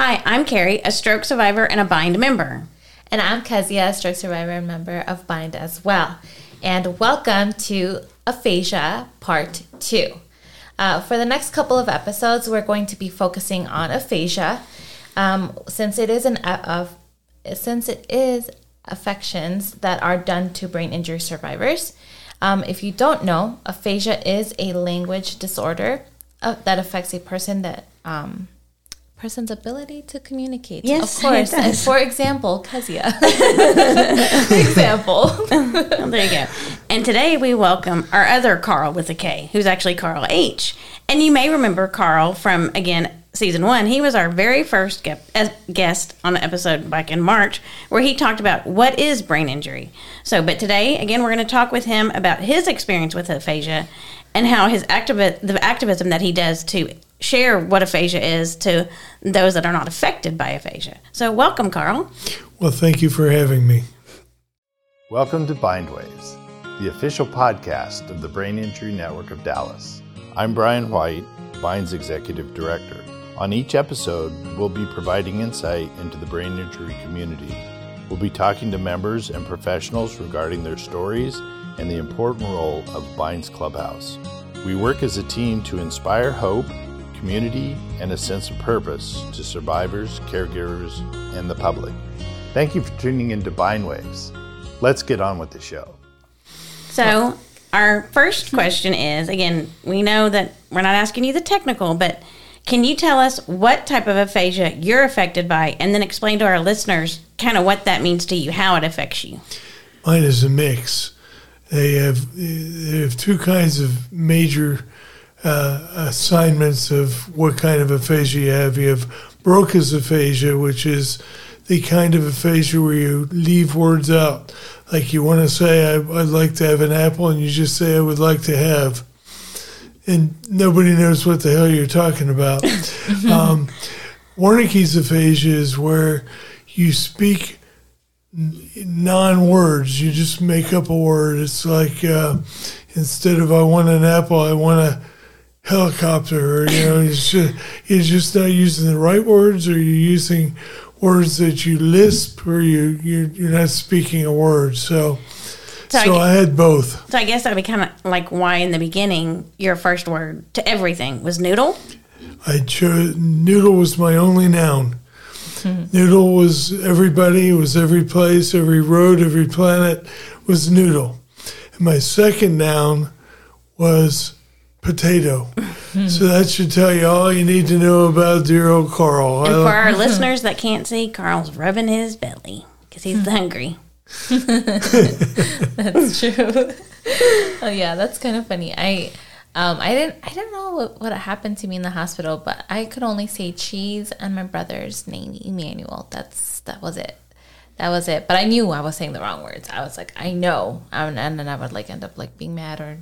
Hi, I'm Carrie, a stroke survivor and a BIND member. And I'm Kezia, a stroke survivor and member of BIND as well. And welcome to Aphasia Part 2. Uh, for the next couple of episodes, we're going to be focusing on aphasia, um, since it is an uh, since it is affections that are done to brain injury survivors. Um, if you don't know, aphasia is a language disorder uh, that affects a person that um, person's ability to communicate. Yes, of course. does. For example, Kezia. example. Well, there you go. And today we welcome our other Karl with a K, who's actually Karl H. And you may remember Karl from, again, season one. He was our very first guest on an episode back in March where he talked about what is brain injury. So, but today, again, we're going to talk with him about his experience with aphasia and how his activi- the activism that he does to share what aphasia is to those that are not affected by aphasia. So, welcome, Karl. Well, thank you for having me. Welcome to Bindwaves, the official podcast of the Brain Injury Network of Dallas. I'm Brian White, Bind's Executive Director. On each episode, we'll be providing insight into the brain injury community. We'll be talking to members and professionals regarding their stories and the important role of Bind's Clubhouse. We work as a team to inspire hope, community, and a sense of purpose to survivors, caregivers, and the public. Thank you for tuning in into Bindwaves. Let's get on with the show. So, our first question is again, we know that we're not asking you the technical, but can you tell us what type of aphasia you're affected by and then explain to our listeners kind of what that means to you, how it affects you? Mine is a mix. They have they have two kinds of major uh, assignments of what kind of aphasia you have. You have Broca's aphasia, which is the kind of aphasia where you leave words out. Like you want to say, I, I'd like to have an apple, and you just say, I would like to have. And nobody knows what the hell you're talking about. um, Wernicke's aphasia is where you speak non words. You just make up a word. It's like uh, instead of I want an apple, I want a helicopter. Or, you know, it's just, you're just not using the right words, or you're using words that you lisp, or you you're, you're not speaking a word. So, So I so get- I had both. So I guess that would be kind of like why in the beginning your first word to everything was noodle. I chose noodle was my only noun. Hmm. Noodle was everybody, it was every place, every road, every planet was noodle. And my second noun was potato. so that should tell you all you need to know about dear old Karl. And for our listeners that can't see, Karl's rubbing his belly because he's hungry. That's true. oh yeah, that's kind of funny. I um I didn't I didn't know what, what happened to me in the hospital, but I could only say cheese and my brother's name Emmanuel. That's that was it. That was it. But I knew I was saying the wrong words. I was like, I know, and, and then I would like end up like being mad or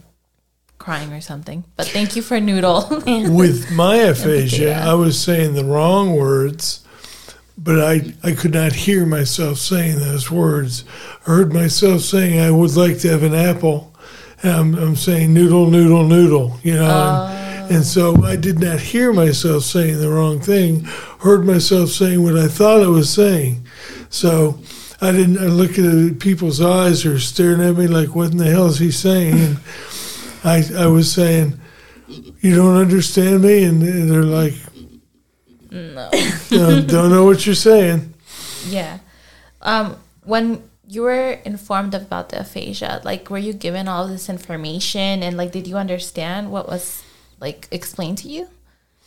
crying or something. But thank you for noodle. with my aphasia. I was saying the wrong words, but I, I could not hear myself saying those words. I heard myself saying I would like to have an apple, and I'm, I'm saying noodle, noodle, noodle, you know. And, oh. and so I did not hear myself saying the wrong thing, heard myself saying what I thought I was saying. So I didn't I look at people's eyes or staring at me like, what in the hell is he saying? And I, I was saying, you don't understand me? And they're like, no. don't, don't know what you're saying. Yeah. Um, when you were informed about the aphasia, like, were you given all this information and, like, did you understand what was, like, explained to you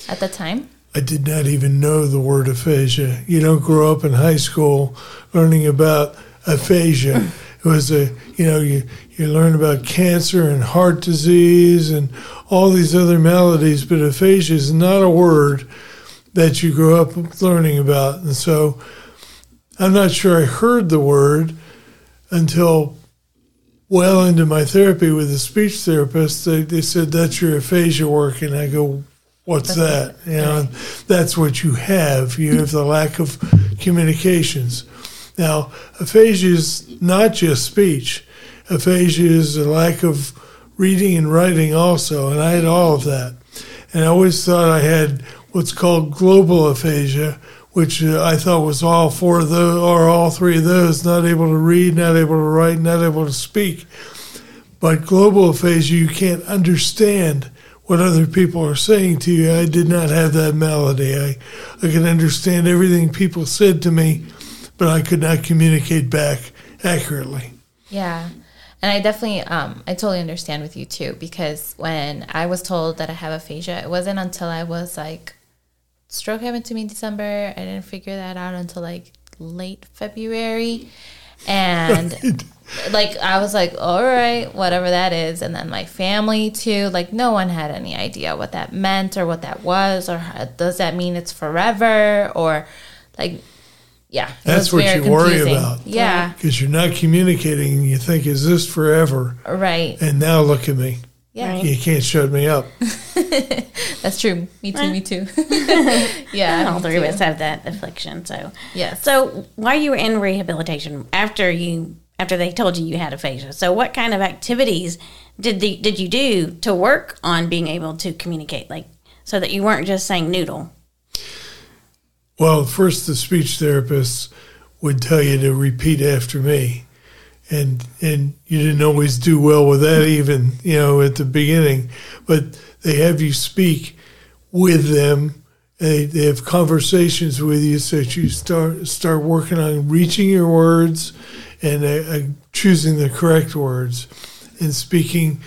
at the time? I did not even know the word aphasia. You don't grow up in high school learning about aphasia. It was a, you know, you, you learn about cancer and heart disease and all these other maladies, but aphasia is not a word that you grow up learning about. And so I'm not sure I heard the word until well into my therapy with a speech therapist. They, they said, That's your aphasia work. And I go, What's that? You know, that's what you have. You have the lack of communications. Now, aphasia is not just speech. Aphasia is a lack of reading and writing also, and I had all of that. And I always thought I had what's called global aphasia, which uh, I thought was all four of those or all three of those, not able to read, not able to write, not able to speak. But global aphasia, you can't understand what other people are saying to you. I did not have that malady. I, I could understand everything people said to me, but I could not communicate back accurately. Yeah. And I definitely, um, I totally understand with you too, because when I was told that I have aphasia, it wasn't until I was like, stroke happened to me in December. I didn't figure that out until like late February. And like, I was like, all right, whatever that is. And then my family too, like, no one had any idea what that meant or what that was, or does that mean it's forever, or like, yeah. it That's what very you worry about. Yeah. Because you're not communicating and you think, is this forever? Right. And now look at me. Yeah. You can't shut me up. That's true. Me too. Me too. yeah. All three of us have that affliction. So, yeah. so while you were in rehabilitation, after you after they told you you had aphasia, so what kind of activities did the did you do to work on being able to communicate, like so that you weren't just saying noodle? Well, first, the speech therapists would tell you to repeat after me. And, and you didn't always do well with that, even, you know, at the beginning. But they have you speak with them. They, they have conversations with you so that you start, start working on reaching your words and uh, uh, choosing the correct words and speaking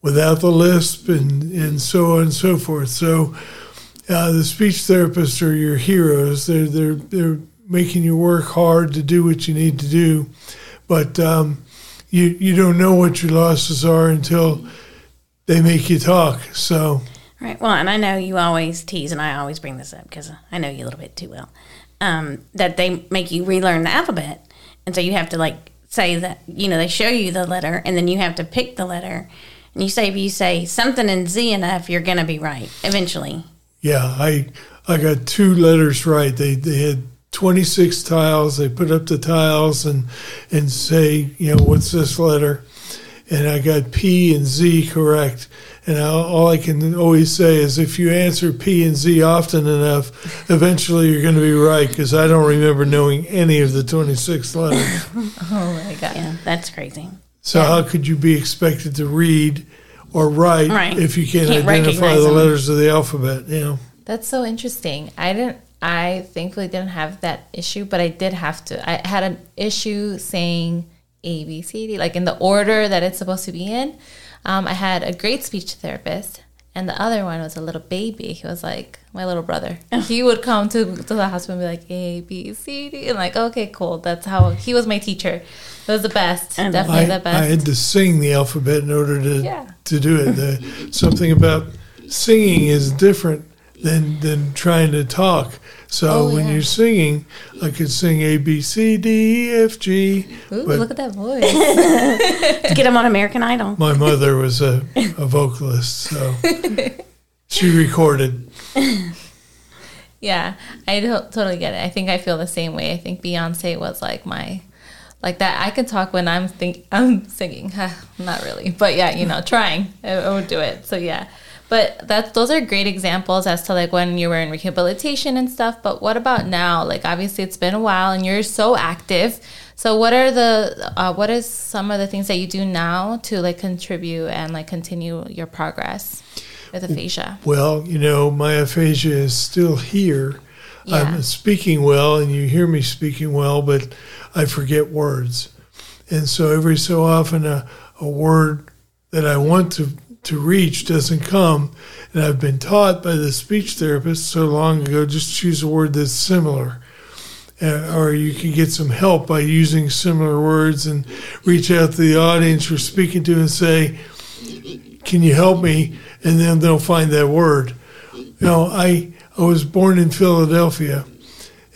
without the lisp and, and so on and so forth. So, uh, the speech therapists are your heroes. They're they're they're making you work hard to do what you need to do, but um, you you don't know what your losses are until they make you talk. So Right. Well, and I know you always tease, and I always bring this up because I know you a little bit too well. Um, that they make you relearn the alphabet, and so you have to like say that you know they show you the letter, and then you have to pick the letter. And you say if you say something in Z enough, you're gonna be right eventually. Yeah, I I got two letters right. They they had. 26 tiles they put up the tiles and and say you know what's this letter and i got p and z correct and I, all i can always say is if you answer p and z often enough eventually you're going to be right because i don't remember knowing any of the 26 letters oh my god. Yeah, that's crazy. so how could you be expected to read or write Right. if you can't, Can't identify recognize the them. letters of the alphabet you know That's so interesting. I didn't. I thankfully didn't have that issue, but I did have to. I had an issue saying A B C D like in the order that it's supposed to be in. Um, I had a great speech therapist, and the other one was a little baby. He was like my little brother. Oh. He would come to to the hospital and be like A B C D, and like okay, cool. That's how he was my teacher. It was the best, I definitely I, the best. I had to sing the alphabet in order to Yeah. to do it. The, something about singing is different than than trying to talk. So Oh, when yeah. you're singing, I could sing A B C D E F G. Ooh, look at that voice. Get him on American Idol. my mother was a, a vocalist, so she recorded. Yeah, I to- totally get it. I think I feel the same way. I think Beyonce was like my, like that. I can talk when I'm think I'm singing. Not really, but yeah, you know, trying. I, I would do it. So yeah, but that those are great examples as to like when you were in rehabilitation and stuff. But what about now? Like obviously it's been a while and you're so active. So what are the uh, what is some of the things that you do now to like contribute and like continue your progress with aphasia? Well, you know, my aphasia is still here. Yeah. I'm speaking well, and you hear me speaking well, but I forget words. And so every so often, a, a word that I want to, to reach doesn't come. And I've been taught by the speech therapist so long ago just choose a word that's similar. Uh, or you can get some help by using similar words and reach out to the audience you're speaking to and say, can you help me? And then they'll find that word. You know, I, I was born in Philadelphia,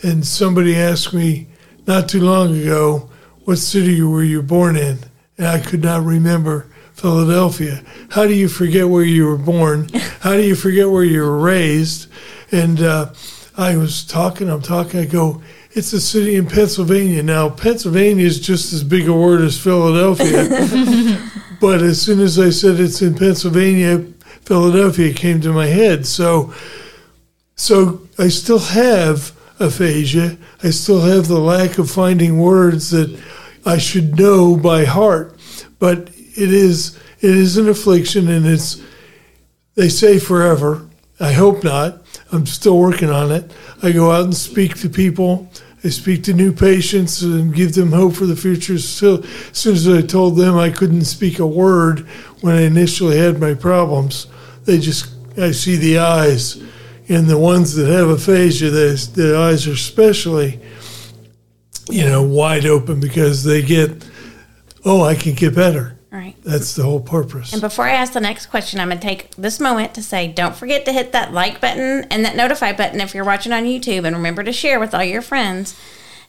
and somebody asked me not too long ago, what city were you born in? And I could not remember Philadelphia. How do you forget where you were born? How do you forget where you were raised? And uh, I was talking, I'm talking, I go, it's a city in Pennsylvania. Now, Pennsylvania is just as big a word as Philadelphia. But as soon as I said it's in Pennsylvania, Philadelphia came to my head. So, so I still have aphasia. I still have the lack of finding words that I should know by heart. But it is it is an affliction, and it's they say forever. I hope not. I'm still working on it. I go out and speak to people. I speak to new patients and give them hope for the future. So, as soon as I told them I couldn't speak a word when I initially had my problems, they just, I see the eyes. And the ones that have aphasia, the, the eyes are especially, you know, wide open because they get, oh, I can get better. Right. That's the whole purpose. And before I ask the next question, I'm going to take this moment to say don't forget to hit that like button and that notify button if you're watching on YouTube, and remember to share with all your friends.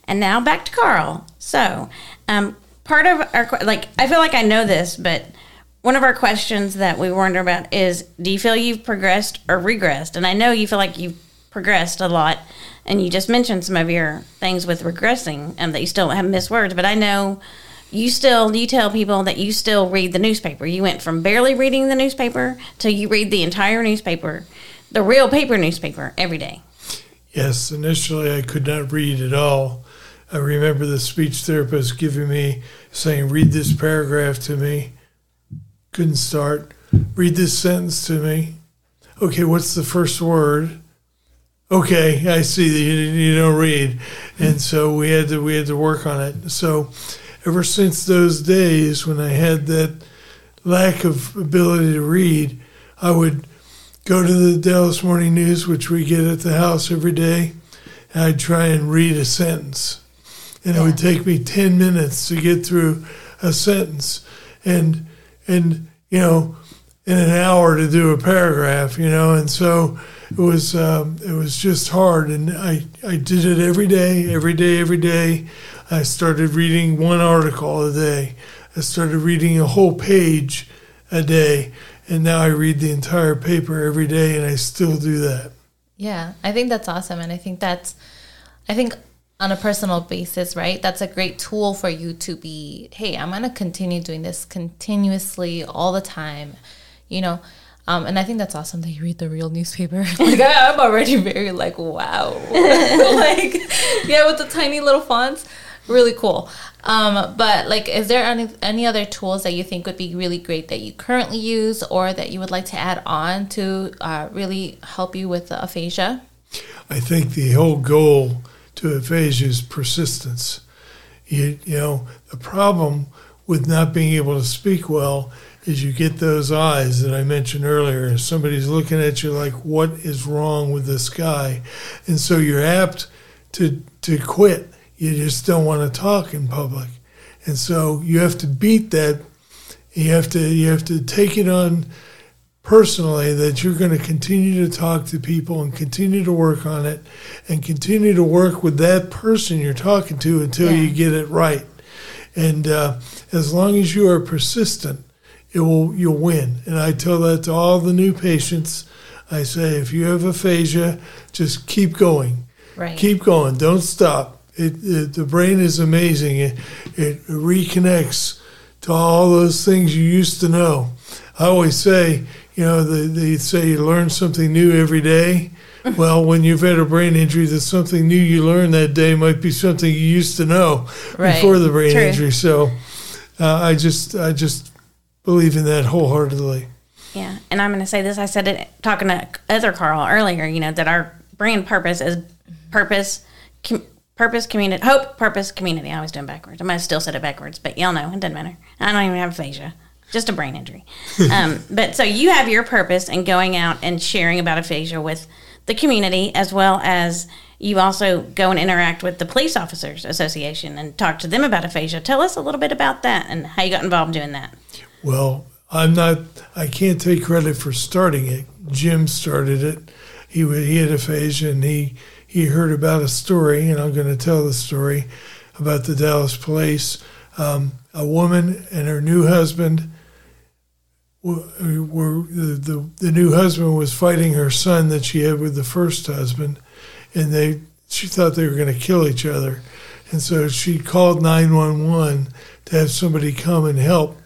And now back to Karl. So, um, part of our, like, I feel like I know this, but one of our questions that we wonder about is do you feel you've progressed or regressed? And I know you feel like you've progressed a lot, and you just mentioned some of your things with regressing and that you still have missed words, but I know you still you tell people that you still read the newspaper. You went from barely reading the newspaper to you read the entire newspaper, the real paper newspaper every day. Yes, initially I could not read at all. I remember the speech therapist giving me, saying, read this paragraph to me. Couldn't start. Read this sentence to me. Okay, what's the first word? Okay, I see that you, you don't read, and so we had to we had to work on it. So, ever since those days when I had that lack of ability to read, I would go to the Dallas Morning News, which we get at the house every day, and I'd try and read a sentence. And it would take me 10 minutes to get through a sentence. And, and, you know, in an hour to do a paragraph, you know, and so it was, um, it was just hard. And I, I did it every day, every day, every day. I started reading one article a day. I started reading a whole page a day. And now I read the entire paper every day, and I still do that. Yeah, I think that's awesome. And I think that's, I think on a personal basis, right? That's a great tool for you to be, hey, I'm going to continue doing this continuously all the time, you know? Um, and I think that's awesome that you read the real newspaper. like I, I'm already very like, wow, like yeah, with the tiny little fonts, really cool. Um, but like, is there any any other tools that you think would be really great that you currently use, or that you would like to add on to uh, really help you with the aphasia? I think the whole goal to aphasia is persistence. You, you know, the problem with not being able to speak well is you get those eyes that I mentioned earlier. Somebody's looking at you like, what is wrong with this guy? And so you're apt to, to quit. You just don't want to talk in public. And so you have to beat that. You have to, you have to take it on personally that you're going to continue to talk to people and continue to work on it and continue to work with that person you're talking to until Yeah. you get it right. And uh, as long as you are persistent, it will you'll win. And I tell that to all the new patients. I say, if you have aphasia, just keep going. Right. Keep going. Don't stop. It, it the brain is amazing. It, it reconnects to all those things you used to know. I always say, you know, they, they say you learn something new every day. Well, when you've had a brain injury, that something new you learned that day might be something you used to know Right. before the brain True. injury. So, uh, I just, I just believe in that wholeheartedly. Yeah, and I'm going to say this. I said it talking to other Carl earlier. You know that our brand purpose is purpose, com, purpose, community, hope, purpose, community. I was doing backwards. I might have still said it backwards, but y'all know it doesn't matter. I don't even have aphasia, just a brain injury. um, but so you have your purpose in going out and sharing about aphasia with the community, as well as you also go and interact with the police officers association and talk to them about aphasia. Tell us a little bit about that and how you got involved doing that. Well, I'm not. I can't take credit for starting it. Jim started it. He he had aphasia, and he he heard about a story, and I'm going to tell the story about the Dallas police. Um, a woman and her new husband were, were the, the the new husband was fighting her son that she had with the first husband, and they she thought they were going to kill each other, and so she called 911 to have somebody come and help.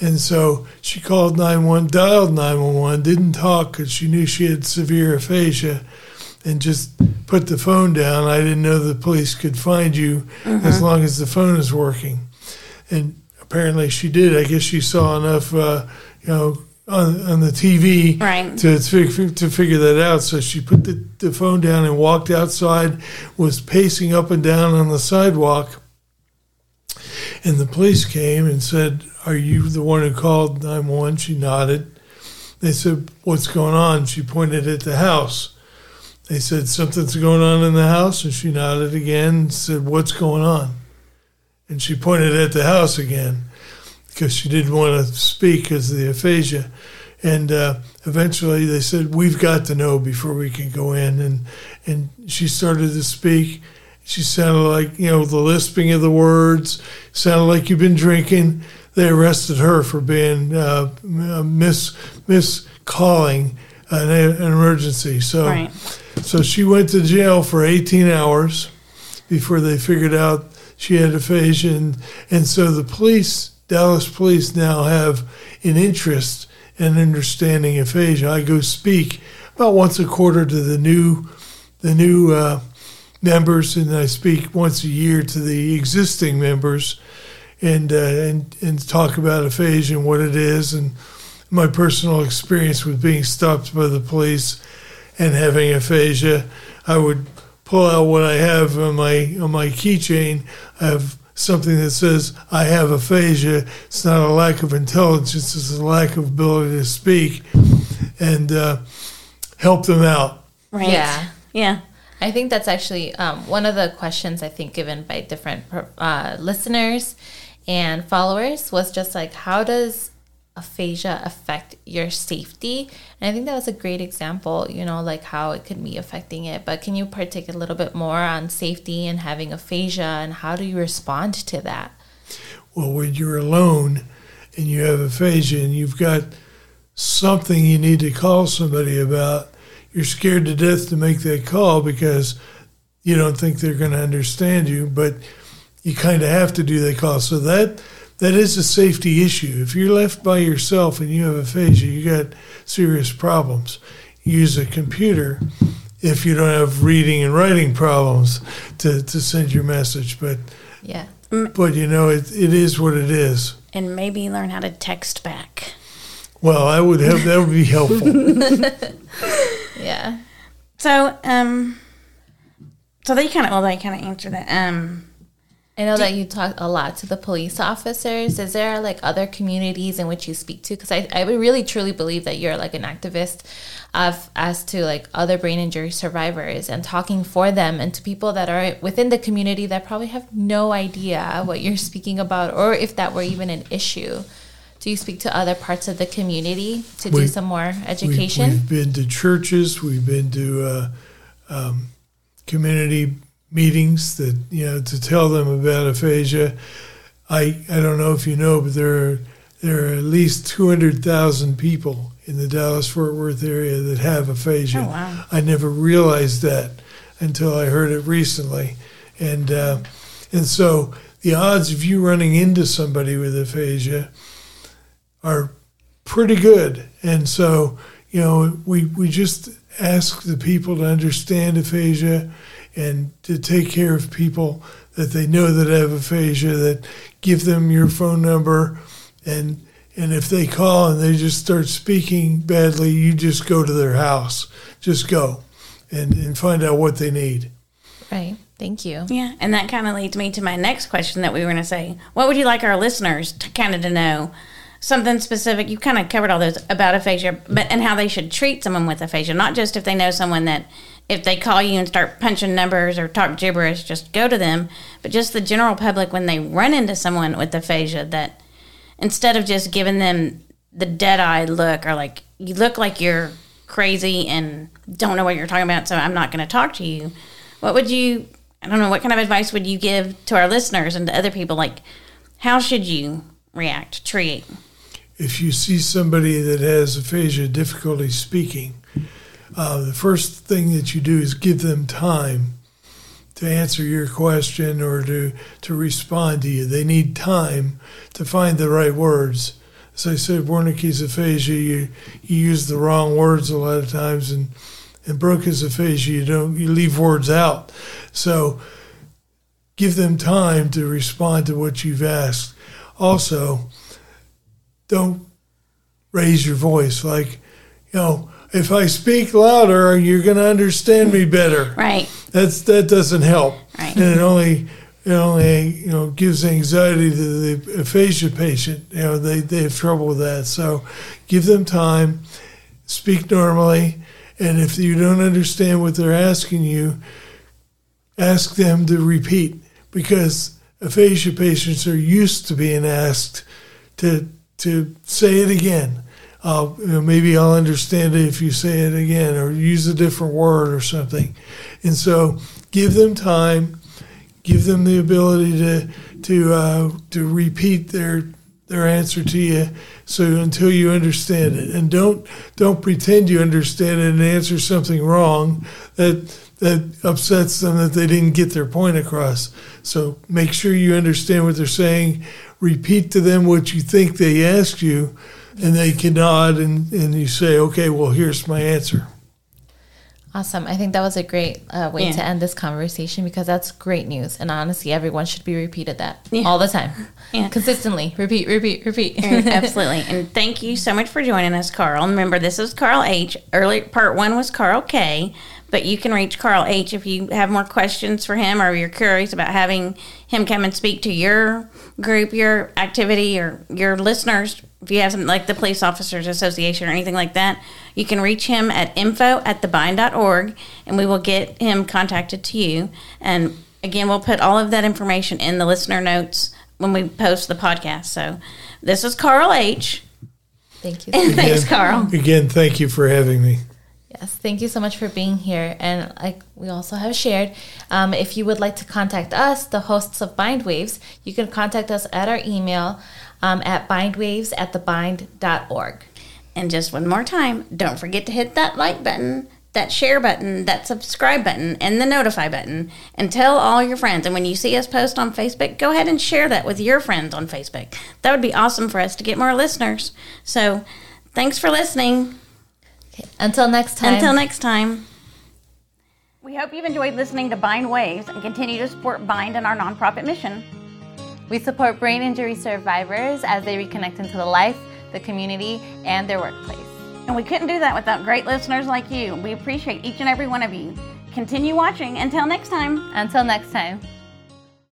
And so she called 911, dialed 911, didn't talk because she knew she had severe aphasia. and just put the phone down. I didn't know the police could find you as long as the phone is working. And apparently she did. I guess she saw enough, uh, you know, on, on the TV Right. to, to to figure that out. So she put the, the phone down and walked outside, was pacing up and down on the sidewalk. And the police came and said, Are you the one who called 911? She nodded. They said, What's going on? She pointed at the house. They said, Something's going on in the house. And she nodded again and said, What's going on? And she pointed at the house again because she didn't want to speak because of the aphasia. And uh, eventually they said, We've got to know before we can go in. And, and she started to speak. She sounded like, you know, the lisping of the words, sounded like you've been drinking. They arrested her for being uh, mis miscalling an, an emergency. So, Right. so she went to jail for 18 hours before they figured out she had aphasia. And, and so the police, Dallas police, now have an interest in understanding aphasia. I go speak about once a quarter to the new, the new uh, members, and I speak once a year to the existing members, and uh, and and talk about aphasia and what it is, and my personal experience with being stopped by the police and having aphasia. I would pull out what I have on my on my keychain. I have something that says I have aphasia. It's not a lack of intelligence; it's a lack of ability to speak, and uh, help them out. Right. Yeah. Yeah. I think that's actually um, one of the questions I think given by different uh, listeners and followers was just like, how does aphasia affect your safety? And I think that was a great example, you know, like how it could be affecting it. But can you partake a little bit more on safety and having aphasia and how do you respond to that? Well, when you're alone and you have aphasia and you've got something you need to call somebody about, you're scared to death to make that call because you don't think they're going to understand you, but you kind of have to do that call. So that that is a safety issue. If you're left by yourself and you have aphasia, you got serious problems. Use a computer if you don't have reading and writing problems to, to send your message. But Yeah. but you know it, it is what it is. And maybe learn how to text back. Well, I would have that would be helpful. Yeah. So, um, so they kind of, well, they kind of answered that. Um, I know that you talk a lot to the police officers. Is there like other communities in which you speak to? Because I, I really truly believe that you're like an activist of as to like other brain injury survivors and talking for them and to people that are within the community that probably have no idea what you're speaking about or if that were even an issue. Do you speak to other parts of the community to do some more We've, education? we've been to churches. We've been to uh, um, community meetings that you know to tell them about aphasia. I I don't know if you know, but there are there are at least two hundred thousand people in the Dallas Fort Worth area that have aphasia. Oh, wow. I never realized that until I heard it recently, and uh, and so the odds of you running into somebody with aphasia are pretty good. And so, you know, we, we just ask the people to understand aphasia and to take care of people that they know that have aphasia, that give them your phone number. And, and if they call and they just start speaking badly, you just go to their house. Just go and, and find out what they need. right. Thank you. yeah. And that kind of leads me to my next question that we were going to say. What would you like our listeners to kind of to know? Something specific. You kind of covered all those about aphasia, but and how they should treat someone with aphasia. Not just if they know someone that if they call you and start punching numbers or talk gibberish, just go to them. But just the general public when they run into someone with aphasia, that instead of just giving them the dead eye look or like you look like you're crazy and don't know what you're talking about, so I'm not going to talk to you. What would you? I don't know. What kind of advice would you give to our listeners and to other people? Like, how should you react, treat? if you see somebody that has aphasia, difficulty speaking, uh, the first thing that you do is give them time to answer your question or to, to respond to you. They need time to find the right words. As I said, Wernicke's aphasia, you, you use the wrong words a lot of times, and, And Broca's aphasia, you don't you leave words out. So give them time to respond to what you've asked. Also, don't raise your voice like, you know, if I speak louder, you're going to understand me better. Right. That's that doesn't help, Right. and it only it only you know gives anxiety to the aphasia patient. You know they they have trouble with that. So give them time, speak normally, and if you don't understand what they're asking you, ask them to repeat because aphasia patients are used to being asked to to say it again. Uh, maybe I'll understand it if you say it again or use a different word or something. And so give them time, give them the ability to to uh, to repeat their their answer to you so until you understand it. And don't don't pretend you understand it and answer something wrong that that upsets them that they didn't get their point across. So make sure you understand what they're saying. Repeat to them what you think they asked you and they can nod and, and you say okay well here's my answer Awesome. I think that was a great uh, way Yeah. to end this conversation because that's great news. And honestly, everyone should be repeated that Yeah. all the time, Yeah. consistently. Repeat, repeat, repeat. Absolutely. And thank you so much for joining us, Karl. And remember, this is Karl H. Early part one was Carl K. But you can reach Karl H. if you have more questions for him or you're curious about having him come and speak to your group, your activity, or your listeners. If you have something like the Police Officers Association or anything like that, you can reach him at info at thebind.org and we will get him contacted to you. And again, we'll put all of that information in the listener notes when we post the podcast. So this is Karl H. Thank you. And thanks, Again- Karl. again thank you for having me Yes, thank you so much for being here. And like we also have shared, um, if you would like to contact us, the hosts of Bind Waves, you can contact us at our email um, at bindwaves at thebind.org. And just one more time, don't forget to hit that like button, that share button, that subscribe button, and the notify button, and tell all your friends. And when you see us post on Facebook, go ahead and share that with your friends on Facebook. That would be awesome for us to get more listeners. So thanks for listening. Until next time. Until next time. We hope you've enjoyed listening to Bind Waves and continue to support Bind and our nonprofit mission. we support brain injury survivors as they reconnect into the life, the community, and their workplace. And we couldn't do that without great listeners like you. We appreciate each and every one of you. Continue watching. Until next time. Until next time.